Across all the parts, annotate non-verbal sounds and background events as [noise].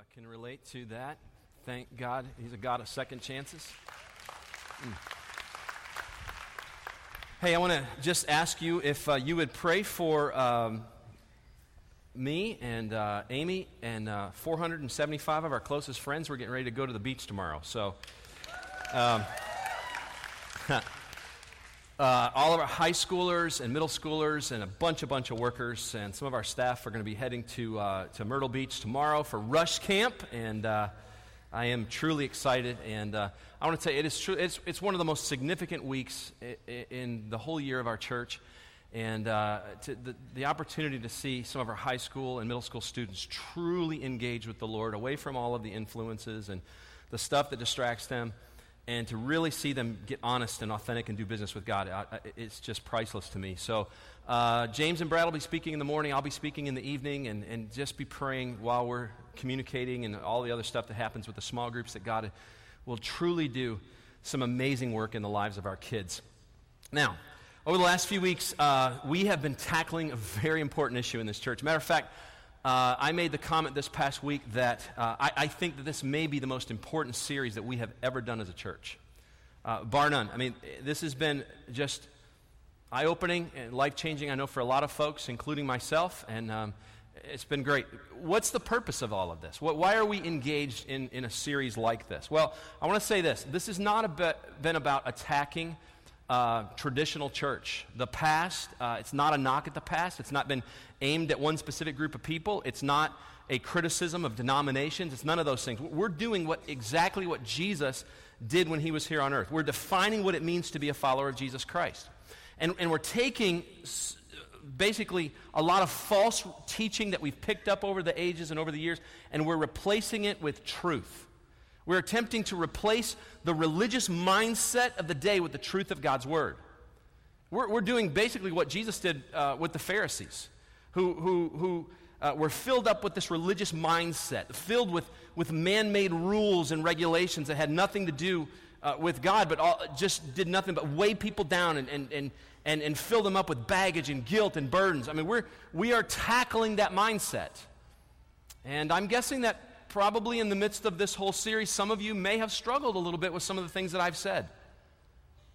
uh, can relate to that. Thank God He's a God of second chances. Mm. Hey, I want to just ask you if uh, you would pray for um, me and uh, Amy and uh, 475 of our closest friends. We're getting ready to go to the beach tomorrow. So, um, [laughs] uh, all of our high schoolers and middle schoolers and a bunch, a bunch of workers and some of our staff are going to be heading to, uh, to Myrtle Beach tomorrow for Rush Camp. And uh, I am truly excited. And uh, I want to tell you, it is true, it's, it's one of the most significant weeks in, in the whole year of our church. And uh, the, the opportunity to see some of our high school and middle school students truly engage with the Lord, away from all of the influences and the stuff that distracts them and to really see them get honest and authentic and do business with God, it's just priceless to me. So, uh, James and Brad will be speaking in the morning. I'll be speaking in the evening, and, and just be praying while we're communicating and all the other stuff that happens with the small groups that God will truly do some amazing work in the lives of our kids. Now, over the last few weeks, uh, we have been tackling a very important issue in this church. Matter of fact, uh, I made the comment this past week that uh, I, I, think that this may be the most important series that we have ever done as a church, uh, bar none. I mean, this has been just eye opening and life changing, I know, for a lot of folks, including myself, and um, it's been great. What's the purpose of all of this? What, why are we engaged in, in a series like this? Well, I want to say this this has not bit, been about attacking uh, traditional church. The past, uh, it's not a knock at the past. It's not been aimed at one specific group of people. It's not a criticism of denominations. It's none of those things. We're doing what, exactly what Jesus did when he was here on earth. We're defining what it means to be a follower of Jesus Christ. And, and we're taking basically a lot of false teaching that we've picked up over the ages and over the years, and we're replacing it with truth. We're attempting to replace the religious mindset of the day with the truth of God's Word. We're, we're doing basically what Jesus did uh, with the Pharisees, who, who, who uh, were filled up with this religious mindset, filled with, with man made rules and regulations that had nothing to do uh, with God, but all, just did nothing but weigh people down and, and, and, and, and fill them up with baggage and guilt and burdens. I mean, we're, we are tackling that mindset. And I'm guessing that probably in the midst of this whole series, some of you may have struggled a little bit with some of the things that I've said.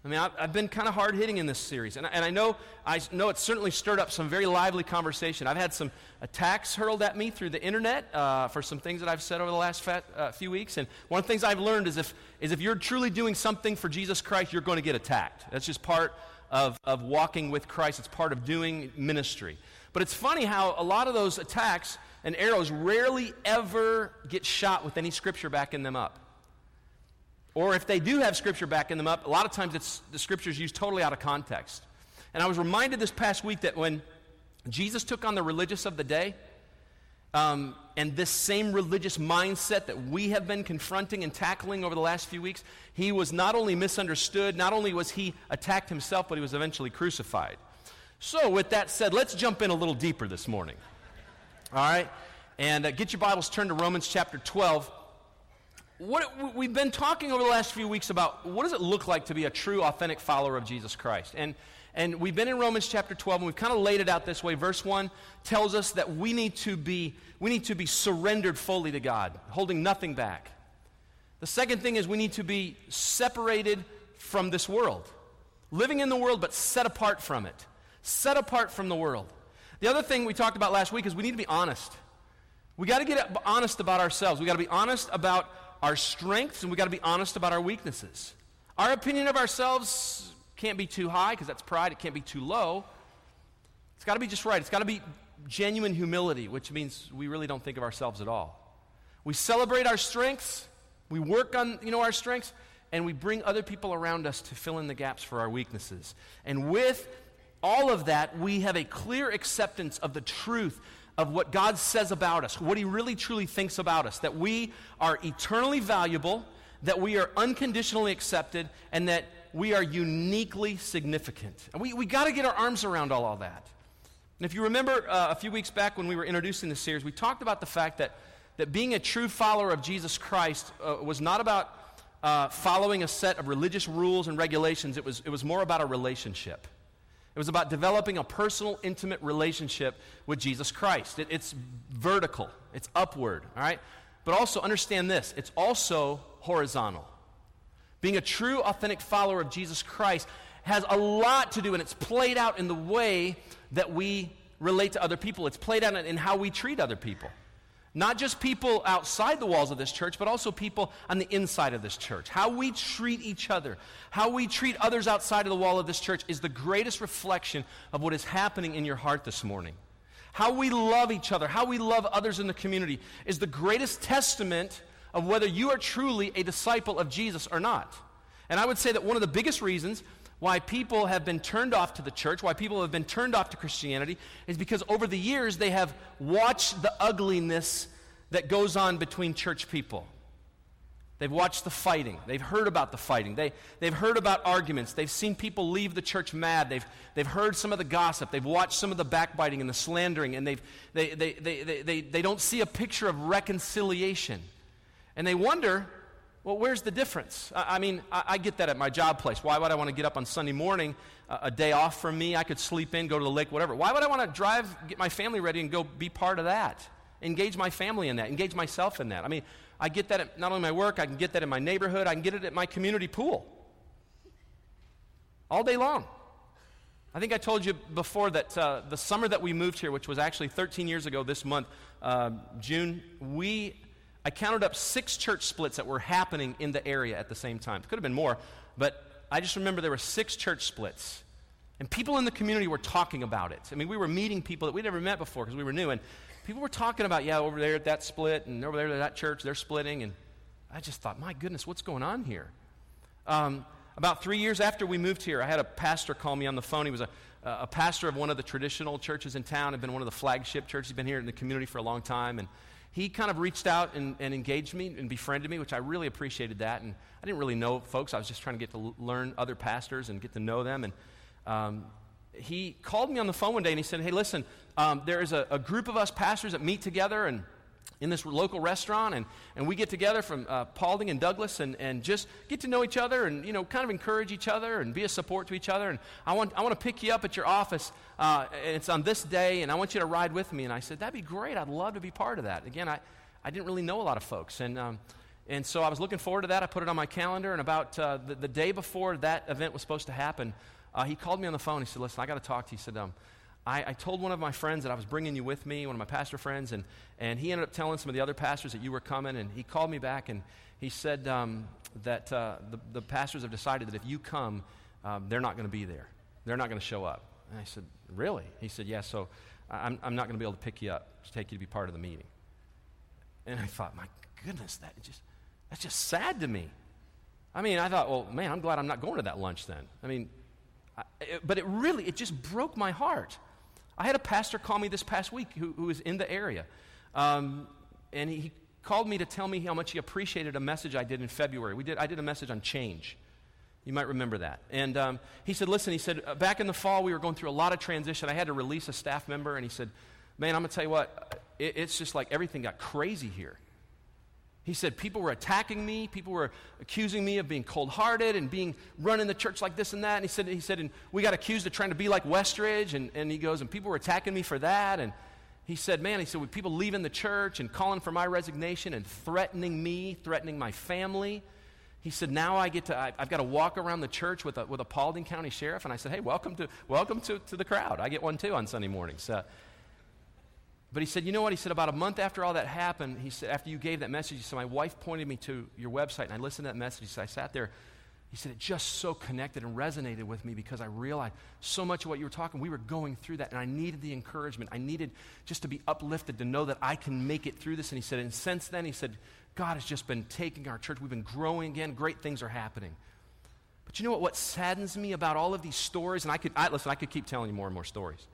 I mean, I've, been kind of hard hitting in this series, and, and, I know I know it's certainly stirred up some very lively conversation. I've had some attacks hurled at me through the internet uh, for some things that I've said over the last fat, uh, few weeks, and one of the things I've learned is if is if you're truly doing something for Jesus Christ, you're going to get attacked. That's just part of of walking with Christ. It's part of doing ministry. But it's funny how a lot of those attacks and arrows rarely ever get shot with any scripture backing them up. Or if they do have scripture backing them up, a lot of times the scripture is used totally out of context. And I was reminded this past week that when Jesus took on the religious of the day, um, and this same religious mindset that we have been confronting and tackling over the last few weeks, he was not only misunderstood, not only was he attacked himself, but he was eventually crucified. So, with that said, let's jump in a little deeper this morning. All right? And uh, get your Bibles turned to Romans chapter 12. What, we've been talking over the last few weeks about what does it look like to be a true, authentic follower of Jesus Christ. And, and we've been in Romans chapter 12, and we've kind of laid it out this way. Verse 1 tells us that we need to be, we need to be surrendered fully to God, holding nothing back. The second thing is we need to be separated from this world, living in the world, but set apart from it, set apart from the world. The other thing we talked about last week is we need to be honest. We got to get honest about ourselves. We got to be honest about our strengths and we got to be honest about our weaknesses. Our opinion of ourselves can't be too high because that's pride. It can't be too low. It's got to be just right. It's got to be genuine humility, which means we really don't think of ourselves at all. We celebrate our strengths, we work on you know, our strengths, and we bring other people around us to fill in the gaps for our weaknesses. And with all of that, we have a clear acceptance of the truth of what God says about us, what He really truly thinks about us, that we are eternally valuable, that we are unconditionally accepted, and that we are uniquely significant. And we, we got to get our arms around all of that. And if you remember uh, a few weeks back when we were introducing this series, we talked about the fact that, that being a true follower of Jesus Christ uh, was not about uh, following a set of religious rules and regulations, it was, it was more about a relationship. It was about developing a personal, intimate relationship with Jesus Christ. It, it's vertical, it's upward, all right? but also understand this it's also horizontal. Being a true, authentic follower of Jesus Christ has a lot to do, and it's played out in the way that we relate to other people. It's played out in how we treat other people. Not just people outside the walls of this church, but also people on the inside of this church. How we treat each other, how we treat others outside of the wall of this church is the greatest reflection of what is happening in your heart this morning. How we love each other, how we love others in the community is the greatest testament of whether you are truly a disciple of Jesus or not. And I would say that one of the biggest reasons why people have been turned off to the church, why people have been turned off to Christianity, is because over the years they have watched the ugliness that goes on between church people. They've watched the fighting. They've heard about the fighting. They, they've heard about arguments. They've seen people leave the church mad. They've, they've heard some of the gossip. They've watched some of the backbiting and the slandering, and they've, they, they, they, they, they, they don't see a picture of reconciliation. And they wonder well, where's the difference? I, mean, I, get that at my job place. Why would I want to get up on Sunday morning, a day off from me? I could sleep in, go to the lake, whatever. Why would I want to drive, get my family ready, and go be part of that? Engage my family in that, engage myself in that. I mean, I get that at not only my work, I can get that in my neighborhood, I can get it at my community pool. All day long. I think I told you before that uh, the summer that we moved here, which was actually 13 years ago this month, uh, June, we I counted up six church splits that were happening in the area at the same time. It could have been more, but I just remember there were six church splits. And people in the community were talking about it. I mean, we were meeting people that we'd never met before because we were new. And people were talking about, yeah, over there at that split, and over there at that church, they're splitting. And I just thought, my goodness, what's going on here? Um, about three years after we moved here, I had a pastor call me on the phone. He was a, a pastor of one of the traditional churches in town, had been one of the flagship churches. Been here in the community for a long time. And he kind of reached out and, and, engaged me and befriended me, which I really appreciated that. And I didn't really know folks. I was just trying to get to learn other pastors and get to know them. And um, he called me on the phone one day and he said, Hey, listen, um, there is a, a, group of us pastors that meet together and in this local restaurant, and, and we get together from uh, Paulding and Douglas and, and just get to know each other and, you know, kind of encourage each other and be a support to each other. And I want, I want to pick you up at your office, uh, and it's on this day, and I want you to ride with me. And I said, that'd be great. I'd love to be part of that. Again, I, I didn't really know a lot of folks. And, um, and so I was looking forward to that. I put it on my calendar, and about uh, the, the, day before that event was supposed to happen, uh, he called me on the phone. He said, listen, I got to talk to you. He said, um, I, I, told one of my friends that I was bringing you with me, one of my pastor friends, and, and he ended up telling some of the other pastors that you were coming. And he called me back and he said um, that uh, the, the pastors have decided that if you come, um, they're not going to be there. They're not going to show up. And I said, Really? He said, Yeah, so I'm, I'm not going to be able to pick you up to take you to be part of the meeting. And I thought, My goodness, that just, that's just sad to me. I mean, I thought, Well, man, I'm glad I'm not going to that lunch then. I mean, I, it, but it really, it just broke my heart. I had a pastor call me this past week who, who was in the area. Um, and he called me to tell me how much he appreciated a message I did in February. We did, I did a message on change. You might remember that. And um, he said, Listen, he said, uh, back in the fall, we were going through a lot of transition. I had to release a staff member. And he said, Man, I'm going to tell you what, it, it's just like everything got crazy here. He said, People were attacking me. People were accusing me of being cold hearted and being running the church like this and that. And he said, he said and we got accused of trying to be like Westridge. And, and he goes, And people were attacking me for that. And he said, Man, he said, with people leaving the church and calling for my resignation and threatening me, threatening my family. He said, Now I get to, I, have got to walk around the church with a, with a Paulding County sheriff. And I said, Hey, welcome to, welcome to, to the crowd. I get one too on Sunday mornings. Uh, but he said, you know what? He said, about a month after all that happened, he said, after you gave that message, he said, my wife pointed me to your website, and I listened to that message. He said, I sat there. He said, it just so connected and resonated with me because I realized so much of what you were talking, we were going through that, and I needed the encouragement. I needed just to be uplifted, to know that I can make it through this. And he said, and since then, he said, God has just been taking our church. We've been growing again. Great things are happening. But you know what? What saddens me about all of these stories, and I could, I, listen, I could keep telling you more and more stories.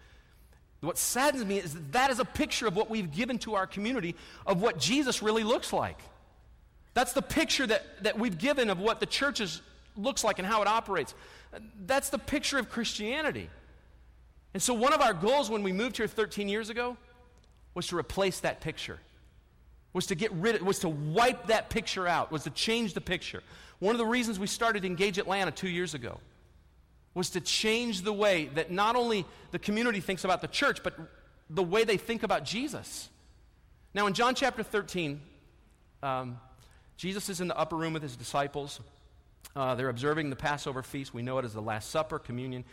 What saddens me is that, that is a picture of what we've given to our community of what Jesus really looks like. That's the picture that, that we've given of what the church is, looks like and how it operates. That's the picture of Christianity. And so, one of our goals when we moved here 13 years ago was to replace that picture, was to get rid of, was to wipe that picture out, was to change the picture. One of the reasons we started Engage Atlanta two years ago was to change the way that not only the community thinks about the church, but the way they think about Jesus. Now, in John chapter 13, Um, Jesus is in the upper room with his disciples. Uh, they're observing the Passover feast. We know it as the Last Supper, communion.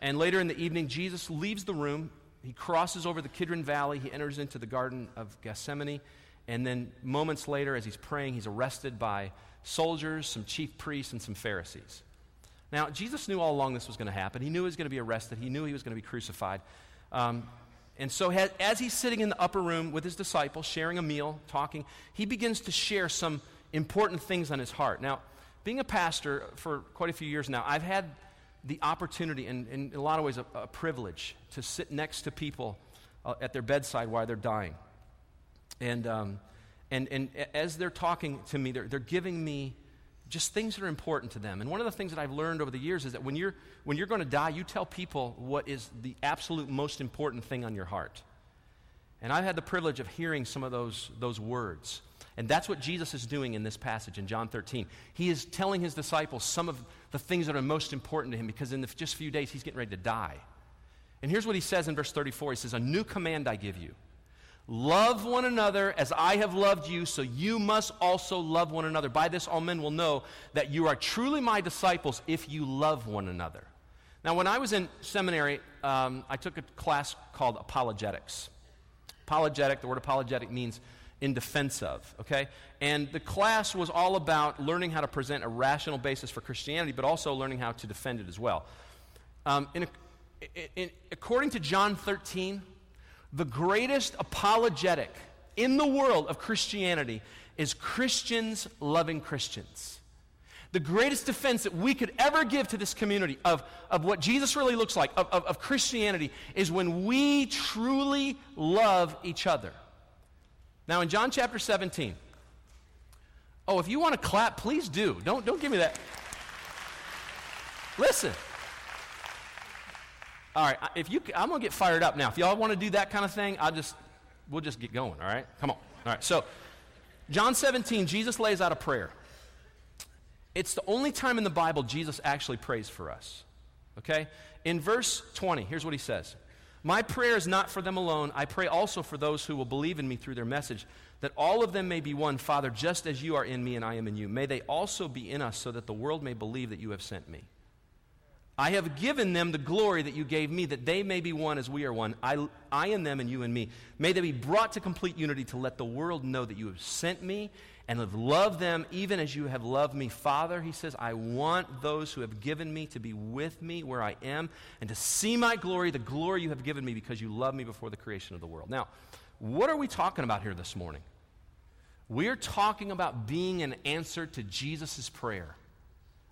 And later in the evening, Jesus leaves the room. He crosses over the Kidron Valley. He enters into the Garden of Gethsemane. And then, moments later, as he's praying, he's arrested by soldiers, some chief priests, and some Pharisees. Now, Jesus knew all along this was going to happen. He knew he was going to be arrested, he knew he was going to be crucified. Um, and so, as he's sitting in the upper room with his disciples, sharing a meal, talking, he begins to share some important things on his heart. Now, being a pastor for quite a few years now, I've had the opportunity, and, in a lot of ways, a, a privilege, to sit next to people uh, at their bedside while they're dying. And, um, and, and as they're talking to me, they're, they're giving me just things that are important to them. And one of the things that I've learned over the years is that when you're, when you're going to die, you tell people what is the absolute most important thing on your heart. And I've had the privilege of hearing some of those, those words. And that's what Jesus is doing in this passage in John 13. He is telling his disciples some of the things that are most important to him because in the, just a few days he's getting ready to die. And here's what he says in verse 34 He says, A new command I give you Love one another as I have loved you, so you must also love one another. By this, all men will know that you are truly my disciples if you love one another. Now, when I was in seminary, um, I took a class called apologetics. Apologetic, the word apologetic means in defense of, okay? And the class was all about learning how to present a rational basis for Christianity, but also learning how to defend it as well. Um, in, in, in, according to John 13, the greatest apologetic in the world of Christianity is Christians loving Christians. The greatest defense that we could ever give to this community of, of what Jesus really looks like, of, of, of Christianity, is when we truly love each other. Now, in John chapter 17, oh, if you want to clap, please do. Don't, don't give me that. Listen. All right, if you, I'm to get fired up now. If y'all want to do that kind of thing, I'll just, we'll just get going, all right? Come on. All right, so John 17, Jesus lays out a prayer. It's the only time in the Bible Jesus actually prays for us, okay? In verse 20, here's what he says My prayer is not for them alone. I pray also for those who will believe in me through their message, that all of them may be one, Father, just as you are in me and I am in you. May they also be in us, so that the world may believe that you have sent me. I have given them the glory that you gave me, that they may be one as we are one, I, I and them and you and me. May they be brought to complete unity to let the world know that you have sent me and have loved them even as you have loved me. Father, he says, I want those who have given me to be with me where I am and to see my glory, the glory you have given me because you loved me before the creation of the world. Now, what are we talking about here this morning? We're talking about being an answer to Jesus' prayer.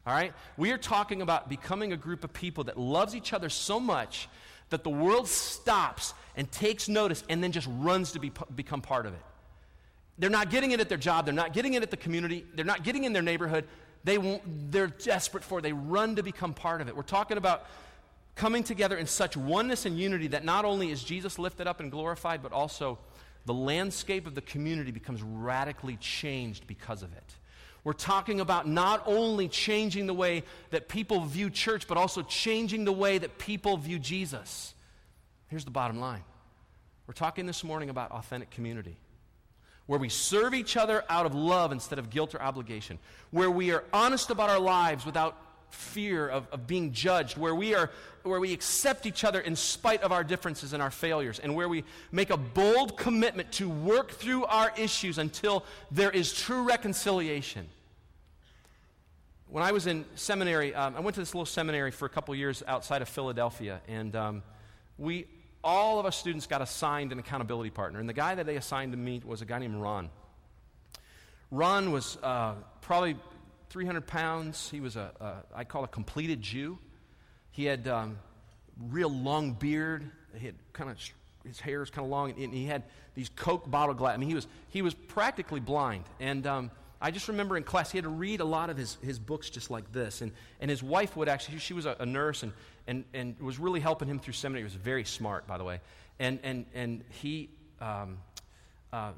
All right? We are talking about becoming a group of people that loves each other so much that the world stops and takes notice and then just runs to be, become part of it. They're not getting it at their job, they're not getting it at the community, they're not getting in their neighborhood. They they're desperate for it. They run to become part of it. We're talking about coming together in such oneness and unity that not only is Jesus lifted up and glorified, but also the landscape of the community becomes radically changed because of it. We're talking about not only changing the way that people view church, but also changing the way that people view Jesus. Here's the bottom line we're talking this morning about authentic community, where we serve each other out of love instead of guilt or obligation, where we are honest about our lives without fear of, of being judged, where we, are, where we accept each other in spite of our differences and our failures, and where we make a bold commitment to work through our issues until there is true reconciliation when I was in seminary, um, I went to this little seminary for a couple years outside of Philadelphia, and um, we, all of us students got assigned an accountability partner. And the guy that they assigned to me was a guy named Ron. Ron was uh, probably 300 pounds. He was a, a I call a completed Jew. He had um, real long beard. He had kind of his hair is kind of long, and he had these Coke bottle glass. I mean, he was he was practically blind, and um, I just remember in class, he had to read a lot of his, his books just like this. And, and his wife would actually, she was a, a nurse and, and, and was really helping him through seminary. He was very smart, by the way. And, and, and he um, uh,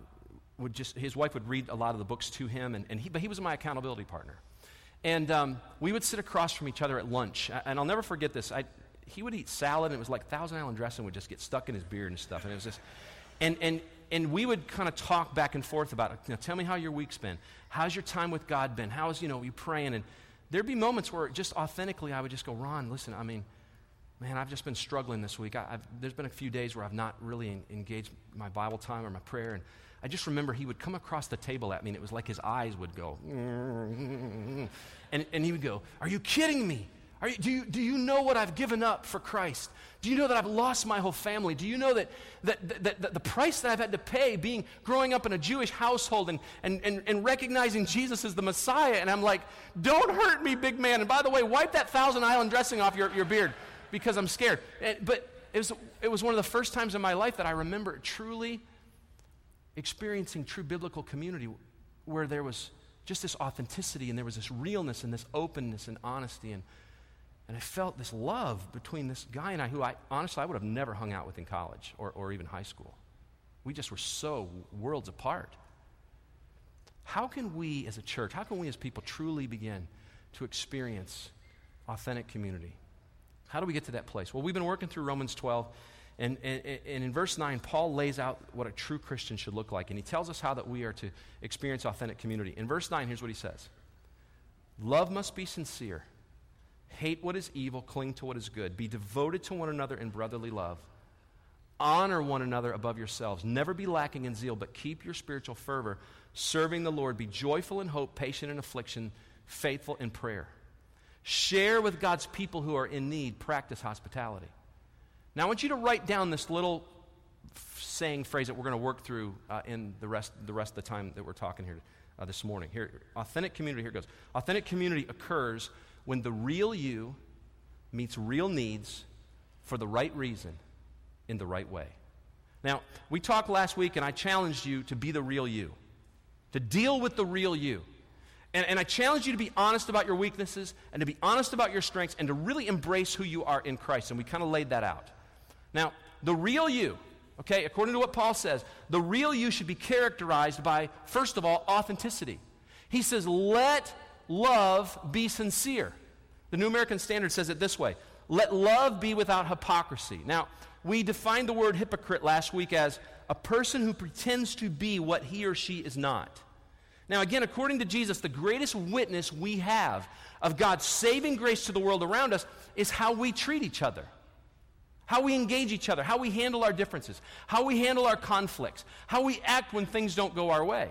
would just, his wife would read a lot of the books to him, and, and he, but he was my accountability partner. And um, we would sit across from each other at lunch. And I'll never forget this. I, he would eat salad, and it was like Thousand Island dressing would just get stuck in his beard and stuff. And it was just, and, and and we would kind of talk back and forth about it. Tell me how your week's been. How's your time with God been? How's, you know, you praying? And there'd be moments where just authentically I would just go, Ron, listen, I mean, man, I've just been struggling this week. I, there's been a few days where I've not really en- engaged my Bible time or my prayer. And I just remember he would come across the table at me, and it was like his eyes would go. And, and he would go, Are you kidding me? You, do, you, do you know what I've given up for Christ? Do you know that I've lost my whole family? Do you know that, that, that, that the price that I've had to pay being growing up in a Jewish household and, and, and, and recognizing Jesus as the Messiah? And I'm like, don't hurt me, big man. And by the way, wipe that Thousand Island dressing off your, your beard because I'm scared. And, but it was, it was one of the first times in my life that I remember truly experiencing true biblical community where there was just this authenticity and there was this realness and this openness and honesty. And, and I felt this love between this guy and I, who I honestly I would have never hung out with in college or, or even high school. We just were so worlds apart. How can we as a church, how can we as people truly begin to experience authentic community? How do we get to that place? Well, we've been working through Romans 12, and, and, and, in verse 9, Paul lays out what a true Christian should look like, and he tells us how that we are to experience authentic community. In verse 9, here's what he says Love must be sincere. Hate what is evil, cling to what is good. Be devoted to one another in brotherly love. Honor one another above yourselves. Never be lacking in zeal, but keep your spiritual fervor, serving the Lord. Be joyful in hope, patient in affliction, faithful in prayer. Share with God's people who are in need. Practice hospitality. Now, I want you to write down this little saying phrase that we're going to work through uh, in the rest, the rest of the time that we're talking here uh, this morning. Here, authentic community, here it goes. Authentic community occurs when the real you meets real needs for the right reason in the right way. Now, we talked last week, and I challenged you to be the real you, to deal with the real you. And, and I challenge you to be honest about your weaknesses and to be honest about your strengths and to really embrace who you are in Christ. And we kind of laid that out. Now, the real you, okay, according to what Paul says, the real you should be characterized by, first of all, authenticity. He says, let love be sincere. The New American Standard says it this way let love be without hypocrisy. Now, we defined the word hypocrite last week as a person who pretends to be what he or she is not. Now, again, according to Jesus, the greatest witness we have of God's saving grace to the world around us is how we treat each other, how we engage each other, how we handle our differences, how we handle our conflicts, how we act when things don't go our way.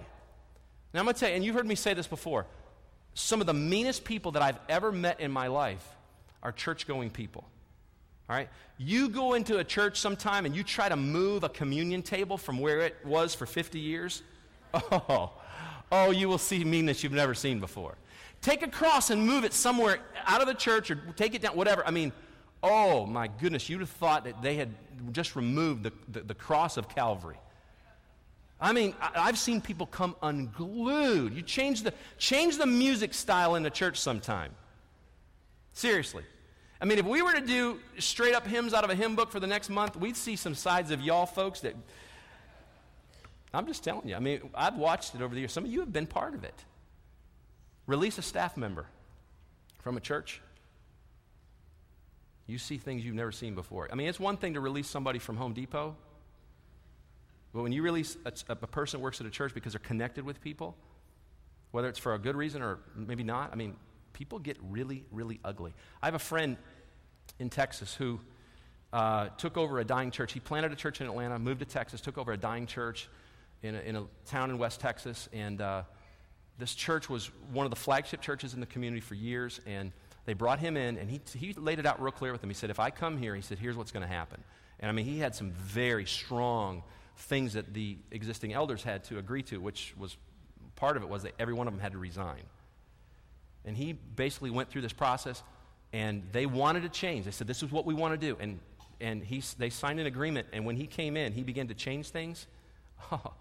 Now, I'm going to tell you, and you've heard me say this before some of the meanest people that I've ever met in my life are church going people. All right? You go into a church sometime and you try to move a communion table from where it was for 50 years. [laughs] Oh, oh, you will see meanness you've never seen before. Take a cross and move it somewhere out of the church or take it down, whatever. I mean, oh my goodness, you'd have thought that they had just removed the, the, the cross of Calvary. I mean, I, have seen people come unglued. You change the, change the music style in the church sometime. Seriously. I mean, if we were to do straight up hymns out of a hymn book for the next month, we'd see some sides of y'all folks that I'm just telling you. I mean, I've watched it over the years. Some of you have been part of it. Release a staff member from a church. You see things you've never seen before. I mean, it's one thing to release somebody from Home Depot, but when you release a, a person works at a church because they're connected with people, whether it's for a good reason or maybe not, I mean, people get really, really ugly. I have a friend in Texas who uh, took over a dying church. He planted a church in Atlanta, moved to Texas, took over a dying church in a, in a town in West Texas. And uh, this church was one of the flagship churches in the community for years. And they brought him in, and he, he laid it out real clear with them. He said, If I come here, he said, here's what's going to happen. And I mean, he had some very strong things that the existing elders had to agree to, which was part of it was that every one of them had to resign. And he basically went through this process, and they wanted to change. They said, This is what we want to do. And, and he, they signed an agreement, and when he came in, he began to change things. [laughs] Oh,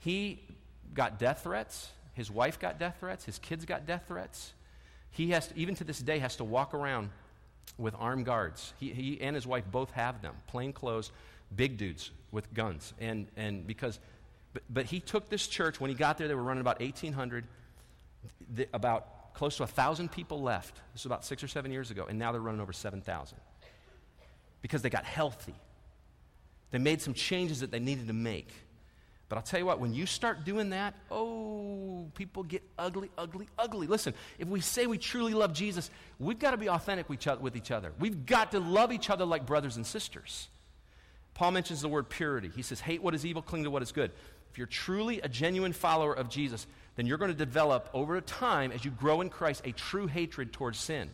he got death threats. His wife got death threats. His kids got death threats. He has, to, even to this day, has to walk around with armed guards. He, he and his wife both have them, plain clothes, big dudes with guns. And, and because, but, but he took this church, when he got there, they were running about 1,800, the, about close to 1,000 people left. This was about six or seven years ago, and now they're running over 7,000 because they got healthy. They made some changes that they needed to make. But I'll tell you what, when you start doing that, oh, people get ugly, ugly, ugly. Listen, if we say we truly love Jesus, we've got to be authentic with each other. We've got to love each other like brothers and sisters. Paul mentions the word purity. He says, hate what is evil, cling to what is good. If you're truly a genuine follower of Jesus, then you're going to develop over time, as you grow in Christ, a true hatred towards sin.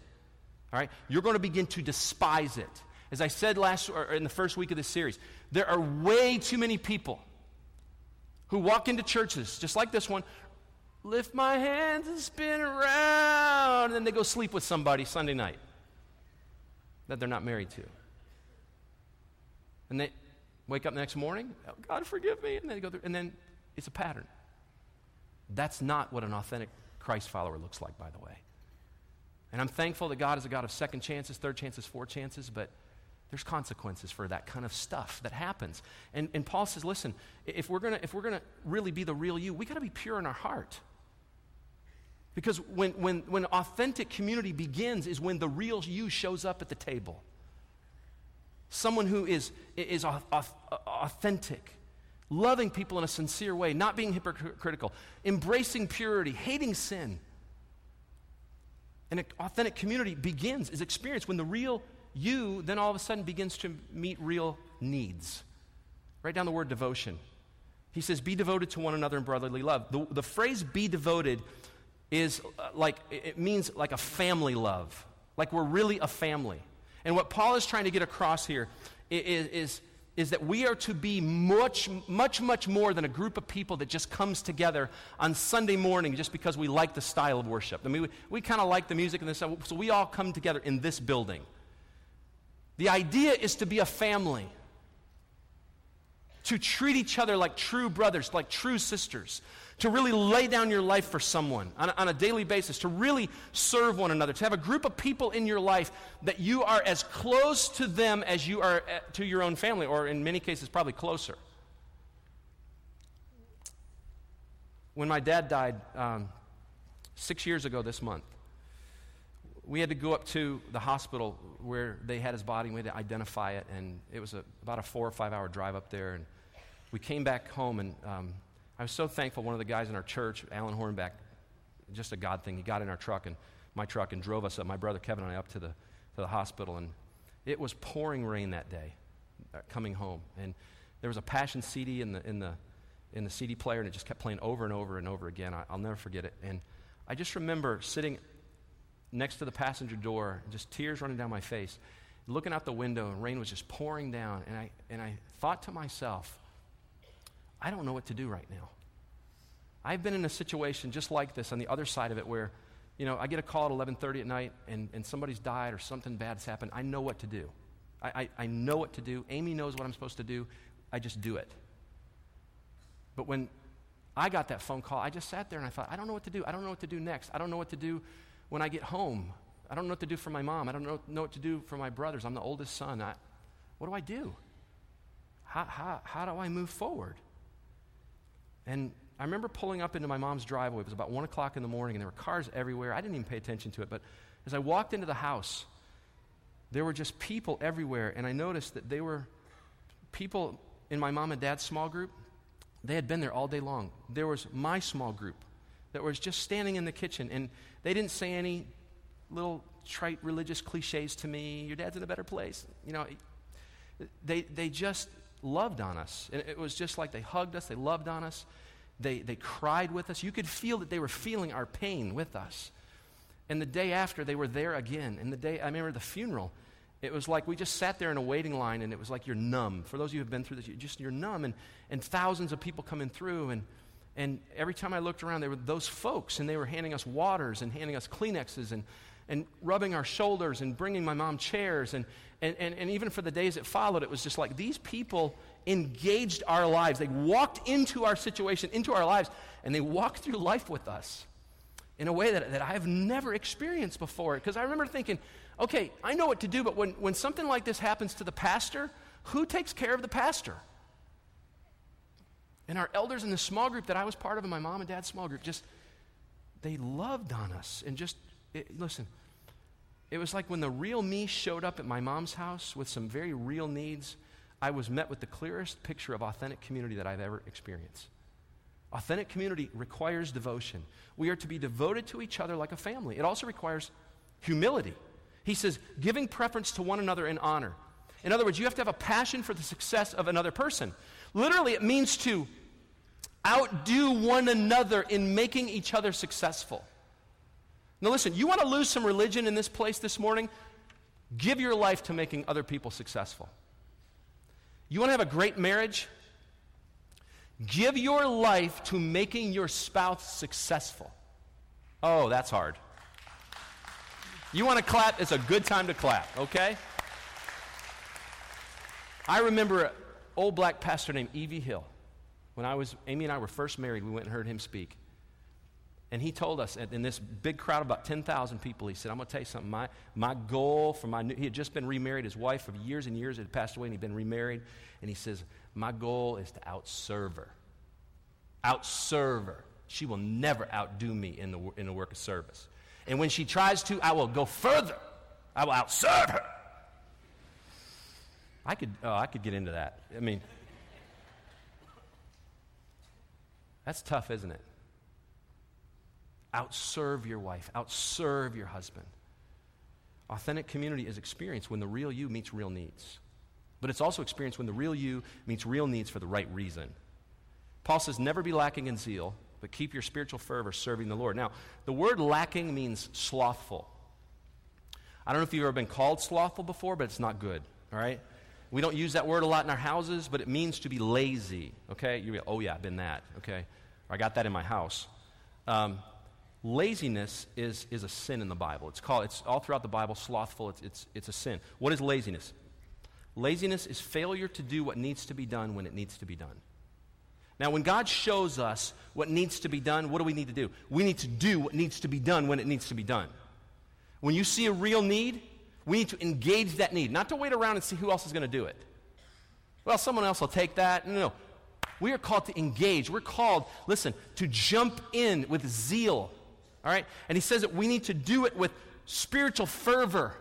All right? You're going to begin to despise it. As I said last or in the first week of this series, there are way too many people who walk into churches just like this one, lift my hands and spin around, and then they go sleep with somebody Sunday night that they're not married to. And they wake up the next morning, oh, God forgive me, and they go through, and then it's a pattern. That's not what an authentic Christ follower looks like, by the way. And I'm thankful that God is a God of second chances, third chances, four chances, but there's consequences for that kind of stuff that happens. And, and Paul says, listen, if we're gonna if we're gonna really be the real you, we got to be pure in our heart. Because when, when, when authentic community begins is when the real you shows up at the table. Someone who is, is authentic, loving people in a sincere way, not being hypocritical, embracing purity, hating sin. An authentic community begins, is experienced when the real you then all of a sudden begins to meet real needs. Write down the word devotion. He says, Be devoted to one another in brotherly love. The, the phrase be devoted is uh, like, it means like a family love, like we're really a family. And what Paul is trying to get across here is, is, is that we are to be much, much, much more than a group of people that just comes together on Sunday morning just because we like the style of worship. I mean, we, we kind of like the music and this, so we all come together in this building. The idea is to be a family, to treat each other like true brothers, like true sisters, to really lay down your life for someone on a, on a, daily basis, to really serve one another, to have a group of people in your life that you are as close to them as you are uh, to your own family, or in many cases, probably closer. When my dad died um, six years ago this month, we had to go up to the hospital where they had his body and we had to identify it. And it was a, about a four or five hour drive up there. And we came back home, and um, I was so thankful. One of the guys in our church, Alan Hornback, just a God thing, he got in our truck and my truck and drove us up, my brother Kevin and I, up to the, to the hospital. And it was pouring rain that day uh, coming home. And there was a Passion CD in the, in, the, in the CD player, and it just kept playing over and over and over again. I, I'll never forget it. And I just remember sitting next to the passenger door, just tears running down my face, looking out the window, and rain was just pouring down. And I, and I thought to myself, I don't know what to do right now. I've been in a situation just like this on the other side of it where, you know, I get a call at 11.30 at night and, and somebody's died or something bad's happened. I know what to do. I, I, I know what to do. Amy knows what I'm supposed to do. I just do it. But when I got that phone call, I just sat there and I thought, I don't know what to do. I don't know what to do next. I don't know what to do when I get home. I don't know what to do for my mom. I don't know, know what to do for my brothers. I'm the oldest son. I, what do I do? How, how, how do I move forward? And I remember pulling up into my mom's driveway. It was about 1 o'clock in the morning, and there were cars everywhere. I didn't even pay attention to it. But as I walked into the house, there were just people everywhere. And I noticed that they were people in my mom and dad's small group. They had been there all day long. There was my small group that was just standing in the kitchen. And they didn't say any little trite religious cliches to me. Your dad's in a better place. You know, they, they just loved on us. And it was just like they hugged us, they loved on us, they, they cried with us. You could feel that they were feeling our pain with us. And the day after, they were there again. And the day, I remember the funeral, it was like we just sat there in a waiting line and it was like you're numb. For those of you who have been through this, you just, you're numb. And, and thousands of people coming through. And, and every time I looked around, there were those folks, and they were handing us waters and handing us Kleenexes and, and rubbing our shoulders and bringing my mom chairs. And, and, and, and even for the days that followed, it was just like these people engaged our lives. They walked into our situation, into our lives, and they walked through life with us in a way that, that I've never experienced before. Because I remember thinking, okay, I know what to do, but when, when something like this happens to the pastor, who takes care of the pastor? And our elders in the small group that I was part of in my mom and dad's small group just, they loved on us. And just, it, listen, it was like when the real me showed up at my mom's house with some very real needs, I was met with the clearest picture of authentic community that I've ever experienced. Authentic community requires devotion. We are to be devoted to each other like a family. It also requires humility. He says, giving preference to one another in honor. In other words, you have to have a passion for the success of another person. Literally, it means to outdo one another in making each other successful. Now, listen, you want to lose some religion in this place this morning? Give your life to making other people successful. You want to have a great marriage? Give your life to making your spouse successful. Oh, that's hard. You want to clap? It's a good time to clap, okay? I remember an old black pastor named E.V. Hill. When I was, Amy and I were first married, we went and heard him speak. And he told us in this big crowd of about 10,000 people, he said, I'm going to tell you something. My, my goal for my new, he had just been remarried. His wife of years and years had passed away and he'd been remarried. And he says, My goal is to outserve her. Outserve her. She will never outdo me in the, in the work of service. And when she tries to, I will go further. I will outserve her. I could, oh, I could get into that. I mean, that's tough, isn't it? Outserve your wife, outserve your husband. Authentic community is experienced when the real you meets real needs. But it's also experienced when the real you meets real needs for the right reason. Paul says, never be lacking in zeal, but keep your spiritual fervor serving the Lord. Now, the word lacking means slothful. I don't know if you've ever been called slothful before, but it's not good, all right? We don't use that word a lot in our houses, but it means to be lazy, okay? You oh, yeah, I've been that, okay? I got that in my house. Um, laziness is, is a sin in the Bible. It's called, it's all throughout the Bible, slothful, it's, it's, it's a sin. What is laziness? Laziness is failure to do what needs to be done when it needs to be done. Now, when God shows us what needs to be done, what do we need to do? We need to do what needs to be done when it needs to be done. When you see a real need, we need to engage that need, not to wait around and see who else is going to do it. Well, someone else will take that. No, no. We are called to engage. We're called, listen, to jump in with zeal. All right? And he says that we need to do it with spiritual fervor.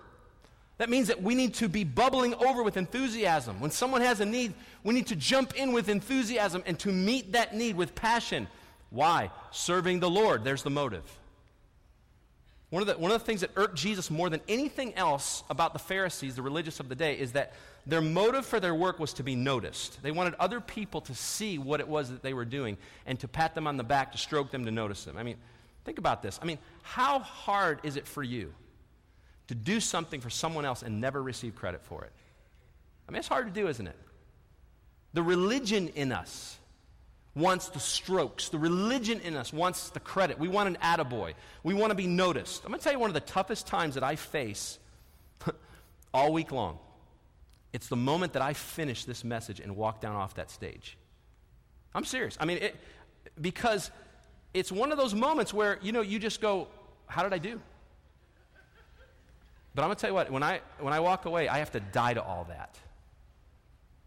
That means that we need to be bubbling over with enthusiasm. When someone has a need, we need to jump in with enthusiasm and to meet that need with passion. Why? Serving the Lord. There's the motive. One of, the, one of the things that irked Jesus more than anything else about the Pharisees, the religious of the day, is that their motive for their work was to be noticed. They wanted other people to see what it was that they were doing and to pat them on the back, to stroke them, to notice them. I mean, think about this. I mean, how hard is it for you to do something for someone else and never receive credit for it? I mean, it's hard to do, isn't it? The religion in us wants the strokes. The religion in us wants the credit. We want an attaboy. We want to be noticed. I'm going to tell you one of the toughest times that I face [laughs] all week long. It's the moment that I finish this message and walk down off that stage. I'm serious. I mean, it, because it's one of those moments where, you know, you just go, How did I do? But I'm going to tell you what, when I, when I walk away, I have to die to all that.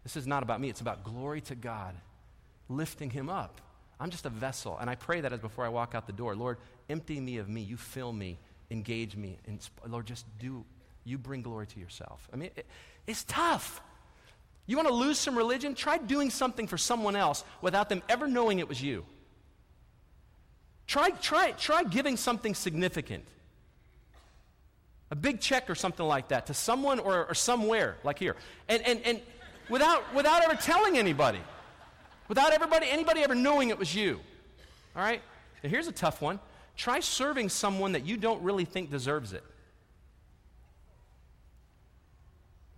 This is not about me, it's about glory to God lifting him up. I'm just a vessel. And I pray that as before I walk out the door. Lord, empty me of me. You fill me, engage me. Lord, just do, you bring glory to yourself. I mean, it, it's tough. You want to lose some religion? Try doing something for someone else without them ever knowing it was you. Try, try, try giving something significant. A big check or something like that to someone or, or somewhere, like here. And, and, and without, without ever telling anybody without everybody, anybody ever knowing it was you. All right? Now here's a tough one. Try serving someone that you don't really think deserves it.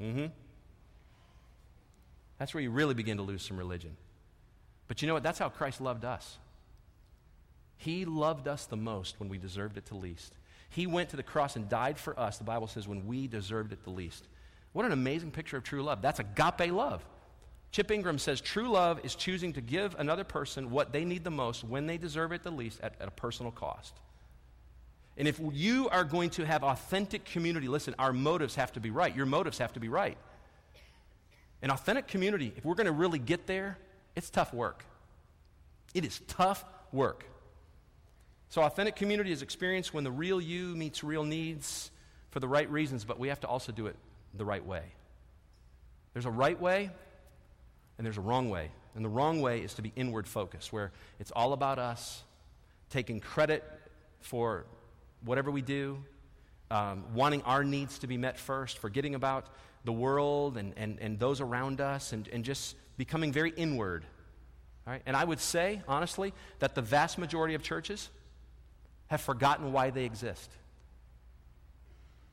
Mm-hmm. That's where you really begin to lose some religion. But you know what? That's how Christ loved us. He loved us the most when we deserved it the least. He went to the cross and died for us, the Bible says, when we deserved it the least. What an amazing picture of true love. That's agape love. Chip Ingram says true love is choosing to give another person what they need the most when they deserve it the least at, at a personal cost. And if you are going to have authentic community, listen, our motives have to be right. Your motives have to be right. An authentic community, if we're going to really get there, it's tough work. It is tough work. So, authentic community is experienced when the real you meets real needs for the right reasons, but we have to also do it the right way. There's a right way and there's a wrong way. And the wrong way is to be inward focused, where it's all about us, taking credit for whatever we do, um, wanting our needs to be met first, forgetting about the world and, and, and those around us, and, and just becoming very inward. All right? And I would say, honestly, that the vast majority of churches have forgotten why they exist.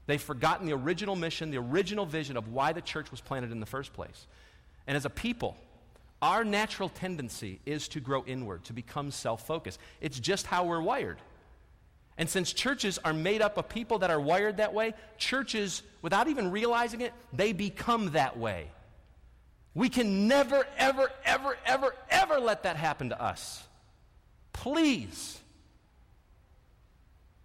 They've forgotten the original mission, the original vision of why the church was planted in the first place. And as a people, our natural tendency is to grow inward, to become self focused. It's just how we're wired. And since churches are made up of people that are wired that way, churches, without even realizing it, they become that way. We can never, ever, ever, ever, ever let that happen to us. Please.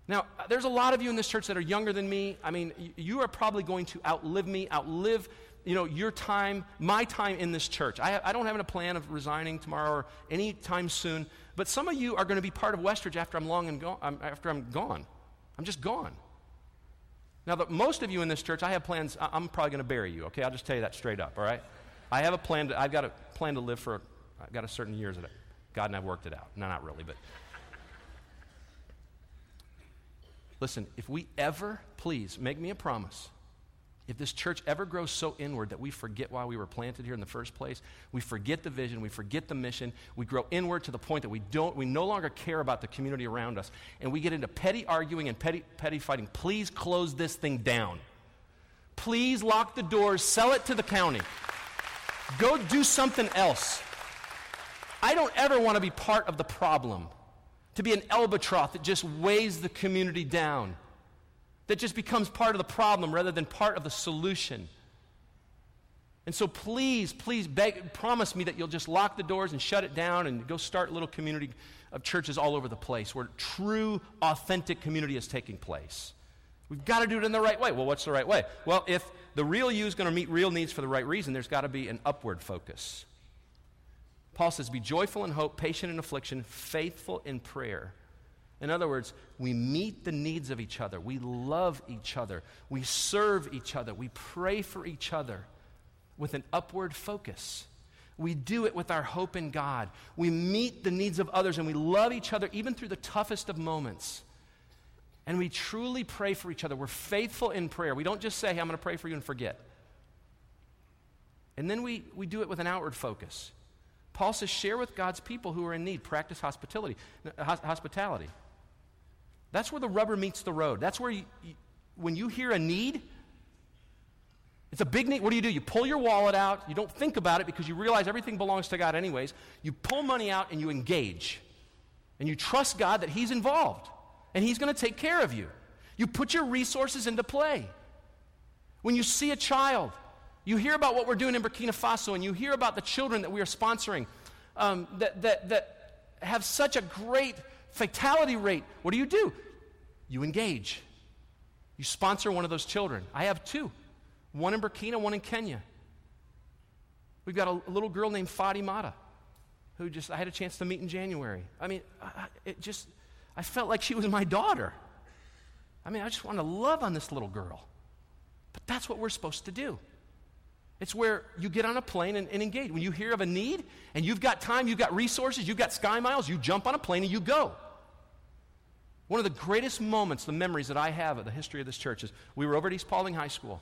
Now, there's a lot of you in this church that are younger than me. I mean, you are probably going to outlive me, outlive you know, your time, my time in this church. I, I don't have a plan of resigning tomorrow or any time soon, but some of you are going to be part of Westridge after I'm long and gone. Um, after I'm gone, I'm just gone. Now, the, most of you in this church, I have plans. I, I'm probably going to bury you. Okay, I'll just tell you that straight up. All right, I have a plan. To, I've got a plan to live for. I've got a certain years it. God and I've worked it out. No, not really, but. Listen, if we ever, please, make me a promise if this church ever grows so inward that we forget why we were planted here in the first place, we forget the vision, we forget the mission, we grow inward to the point that we don't we no longer care about the community around us and we get into petty arguing and petty petty fighting. Please close this thing down. Please lock the doors, sell it to the county. Go do something else. I don't ever want to be part of the problem. To be an albatross that just weighs the community down that just becomes part of the problem rather than part of the solution. And so please, please beg, promise me that you'll just lock the doors and shut it down and go start little community of churches all over the place where true, authentic community is taking place. We've got to do it in the right way. Well, what's the right way? Well, if the real you is going to meet real needs for the right reason, there's got to be an upward focus. Paul says, Be joyful in hope, patient in affliction, faithful in prayer. In other words, we meet the needs of each other. We love each other. We serve each other. We pray for each other with an upward focus. We do it with our hope in God. We meet the needs of others and we love each other even through the toughest of moments. And we truly pray for each other. We're faithful in prayer. We don't just say, hey, I'm going to pray for you and forget. And then we, we do it with an outward focus. Paul says, share with God's people who are in need. Practice hospitality. Uh, hospitality. That's where the rubber meets the road. That's where you, you, when you hear a need, it's a big need. What do you do? You pull your wallet out. You don't think about it because you realize everything belongs to God, anyways. You pull money out and you engage. And you trust God that He's involved and He's going to take care of you. You put your resources into play. When you see a child, you hear about what we're doing in Burkina Faso and you hear about the children that we are sponsoring um, that, that, that have such a great fatality rate. What do you do? You engage. You sponsor one of those children. I have two one in Burkina, one in Kenya. We've got a, little girl named Fatimata who just I had a chance to meet in January. I mean, it just, I felt like she was my daughter. I mean, I just want to love on this little girl. But that's what we're supposed to do. It's where you get on a plane and, and, engage. When you hear of a need and you've got time, you've got resources, you've got sky miles, you jump on a plane and you go. One of the greatest moments, the memories that I have of the history of this church is we were over at East Paulding High School.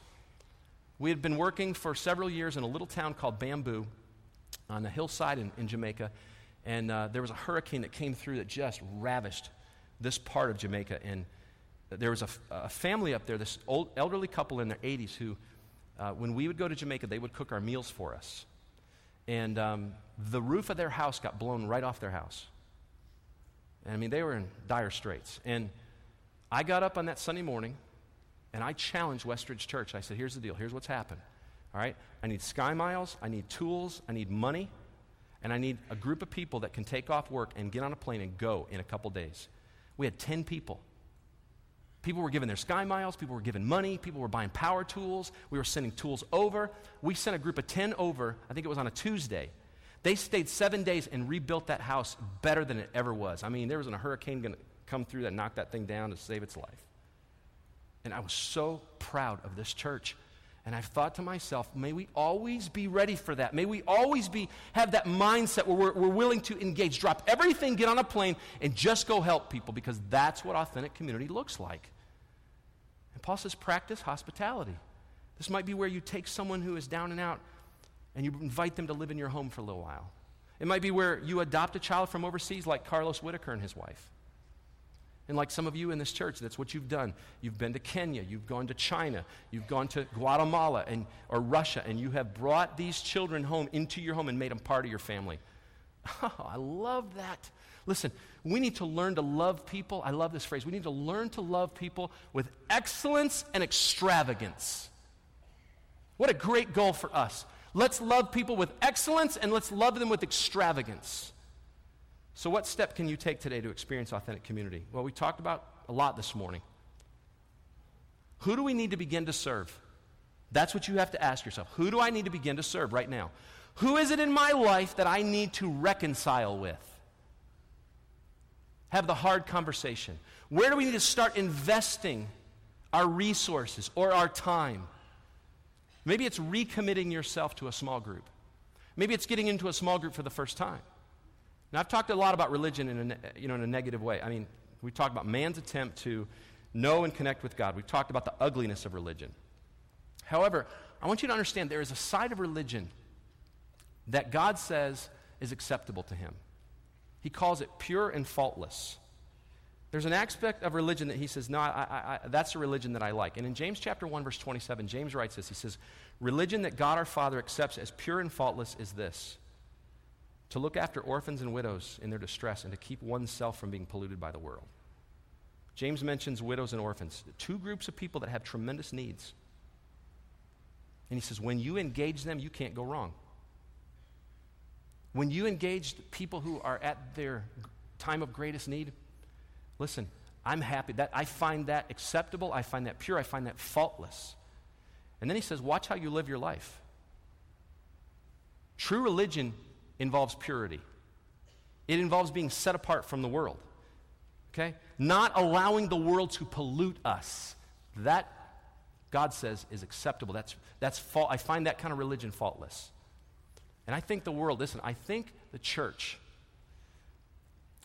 We had been working for several years in a little town called Bamboo on the hillside in, in Jamaica. And uh, there was a hurricane that came through that just ravished this part of Jamaica. And there was a, a family up there, this old elderly couple in their 80s, who, uh, when we would go to Jamaica, they would cook our meals for us. And um, the roof of their house got blown right off their house. I mean, they were in dire straits. And I got up on that Sunday morning and I challenged Westridge Church. I said, here's the deal. Here's what's happened. All right? I need sky miles, I need tools, I need money, and I need a group of people that can take off work and get on a plane and go in a couple days. We had 10 people. People were giving their sky miles, people were giving money, people were buying power tools, we were sending tools over. We sent a group of 10 over, I think it was on a Tuesday. They stayed seven days and rebuilt that house better than it ever was. I mean, there wasn't a hurricane going to come through that knocked that thing down to save its life. And I was so proud of this church. And I've thought to myself, may we always be ready for that. May we always be, have that mindset where we're, we're willing to engage, drop everything, get on a plane, and just go help people because that's what authentic community looks like. And Paul says, practice hospitality. This might be where you take someone who is down and out and you invite them to live in your home for a little while. It might be where you adopt a child from overseas, like Carlos Whittaker and his wife. And like some of you in this church, that's what you've done. You've been to Kenya, you've gone to China, you've gone to Guatemala and, or Russia, and you have brought these children home into your home and made them part of your family. [laughs] Oh, I love that. Listen, we need to learn to love people. I love this phrase. We need to learn to love people with excellence and extravagance. What a great goal for us. Let's love people with excellence and let's love them with extravagance. So, what step can you take today to experience authentic community? Well, we talked about a lot this morning. Who do we need to begin to serve? That's what you have to ask yourself. Who do I need to begin to serve right now? Who is it in my life that I need to reconcile with? Have the hard conversation. Where do we need to start investing our resources or our time? Maybe it's recommitting yourself to a small group. Maybe it's getting into a small group for the first time. Now, I've talked a lot about religion in a, you know, in a negative way. I mean, we talked about man's attempt to know and connect with God. We've talked about the ugliness of religion. However, I want you to understand there is a side of religion that God says is acceptable to him. He calls it pure and faultless. There's an aspect of religion that he says, no, I, I, that's a religion that I like. And in James chapter 1, verse 27, James writes this. He says, religion that God our Father accepts as pure and faultless is this to look after orphans and widows in their distress and to keep oneself from being polluted by the world. James mentions widows and orphans, two groups of people that have tremendous needs. And he says, when you engage them, you can't go wrong. When you engage people who are at their time of greatest need, listen, I'm happy that I find that acceptable, I find that pure, I find that faultless. And then he says, watch how you live your life. True religion involves purity, it involves being set apart from the world. Okay? Not allowing the world to pollute us. That, God says, is acceptable. That's, that's fault. I find that kind of religion faultless. And I think the world, listen, I think the church,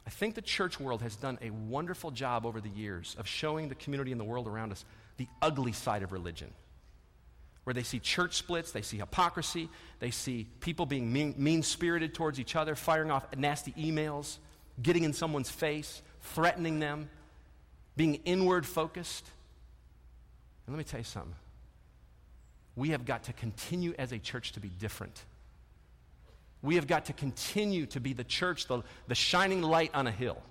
I think the church world has done a wonderful job over the years of showing the community and the world around us the ugly side of religion where they see church splits, they see hypocrisy, they see people being mean spirited towards each other, firing off nasty emails, getting in someone's face, threatening them, being inward focused. And let me tell you something. We have got to continue as a church to be different. We have got to continue to be the church, the, the shining light on a hill,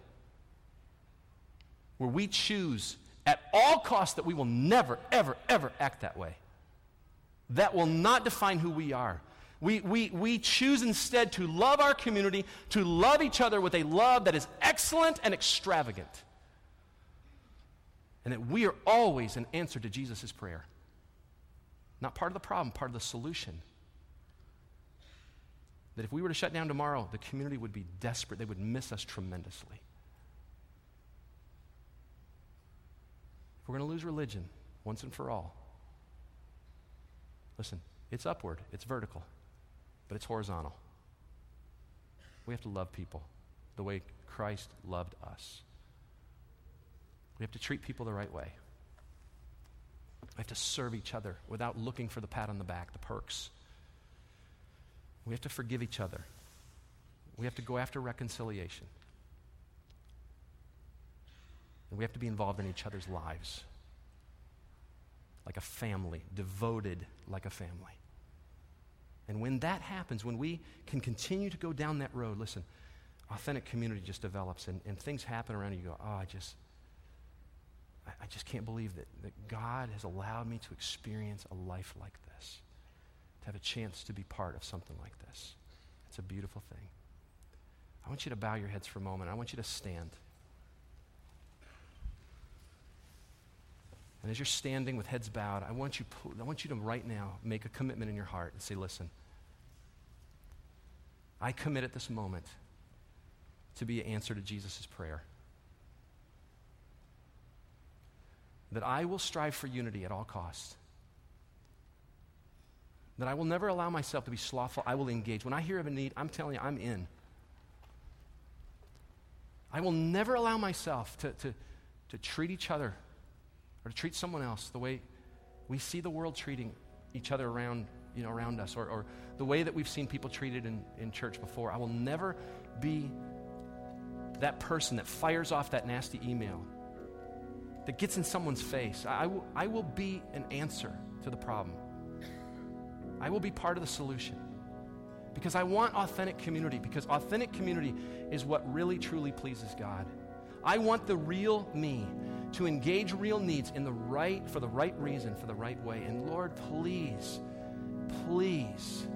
where we choose at all costs that we will never, ever, ever act that way. That will not define who we are. We, we, we choose instead to love our community, to love each other with a love that is excellent and extravagant. And that we are always an answer to Jesus' prayer. Not part of the problem, part of the solution. That if we were to shut down tomorrow, the community would be desperate. They would miss us tremendously. If we're going to lose religion once and for all, Listen, it's upward, it's vertical, but it's horizontal. We have to love people the way Christ loved us. We have to treat people the right way. We have to serve each other without looking for the pat on the back, the perks. We have to forgive each other. We have to go after reconciliation. And we have to be involved in each other's lives like a family, devoted like a family. And when that happens, when we can continue to go down that road, listen, authentic community just develops and, and things happen around you. You go, oh, I just, I, I just can't believe that, that God has allowed me to experience a life like this, have a chance to be part of something like this. It's a beautiful thing. I want you to bow your heads for a moment. I want you to stand. And as you're standing with heads bowed, I want you, I want you to right now make a commitment in your heart and say, listen, I commit at this moment to be an answer to Jesus' prayer. That I will strive for unity at all costs. That I will never allow myself to be slothful. I will engage. When I hear of a need, I'm telling you, I'm in. I will never allow myself to, to, to treat each other or to treat someone else the way we see the world treating each other around, you know, around us or, or the way that we've seen people treated in, in church before. I will never be that person that fires off that nasty email, that gets in someone's face. I, I, will, I will be an answer to the problem. I will be part of the solution. Because I want authentic community, because authentic community is what really truly pleases God. I want the real me to engage real needs in the right for the right reason, for the right way. And Lord, please, please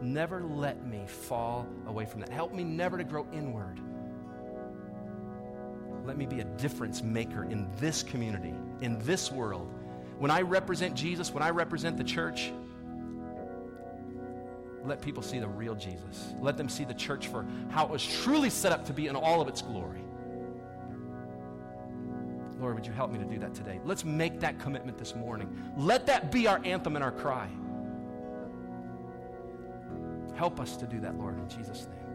never let me fall away from that. Help me never to grow inward. Let me be a difference maker in this community, in this world. When I represent Jesus, when I represent the church, let people see the real Jesus. Let them see the church for how it was truly set up to be in all of its glory. Lord, would you help me to do that today? Let's make that commitment this morning. Let that be our anthem and our cry. Help us to do that, Lord, in Jesus' name.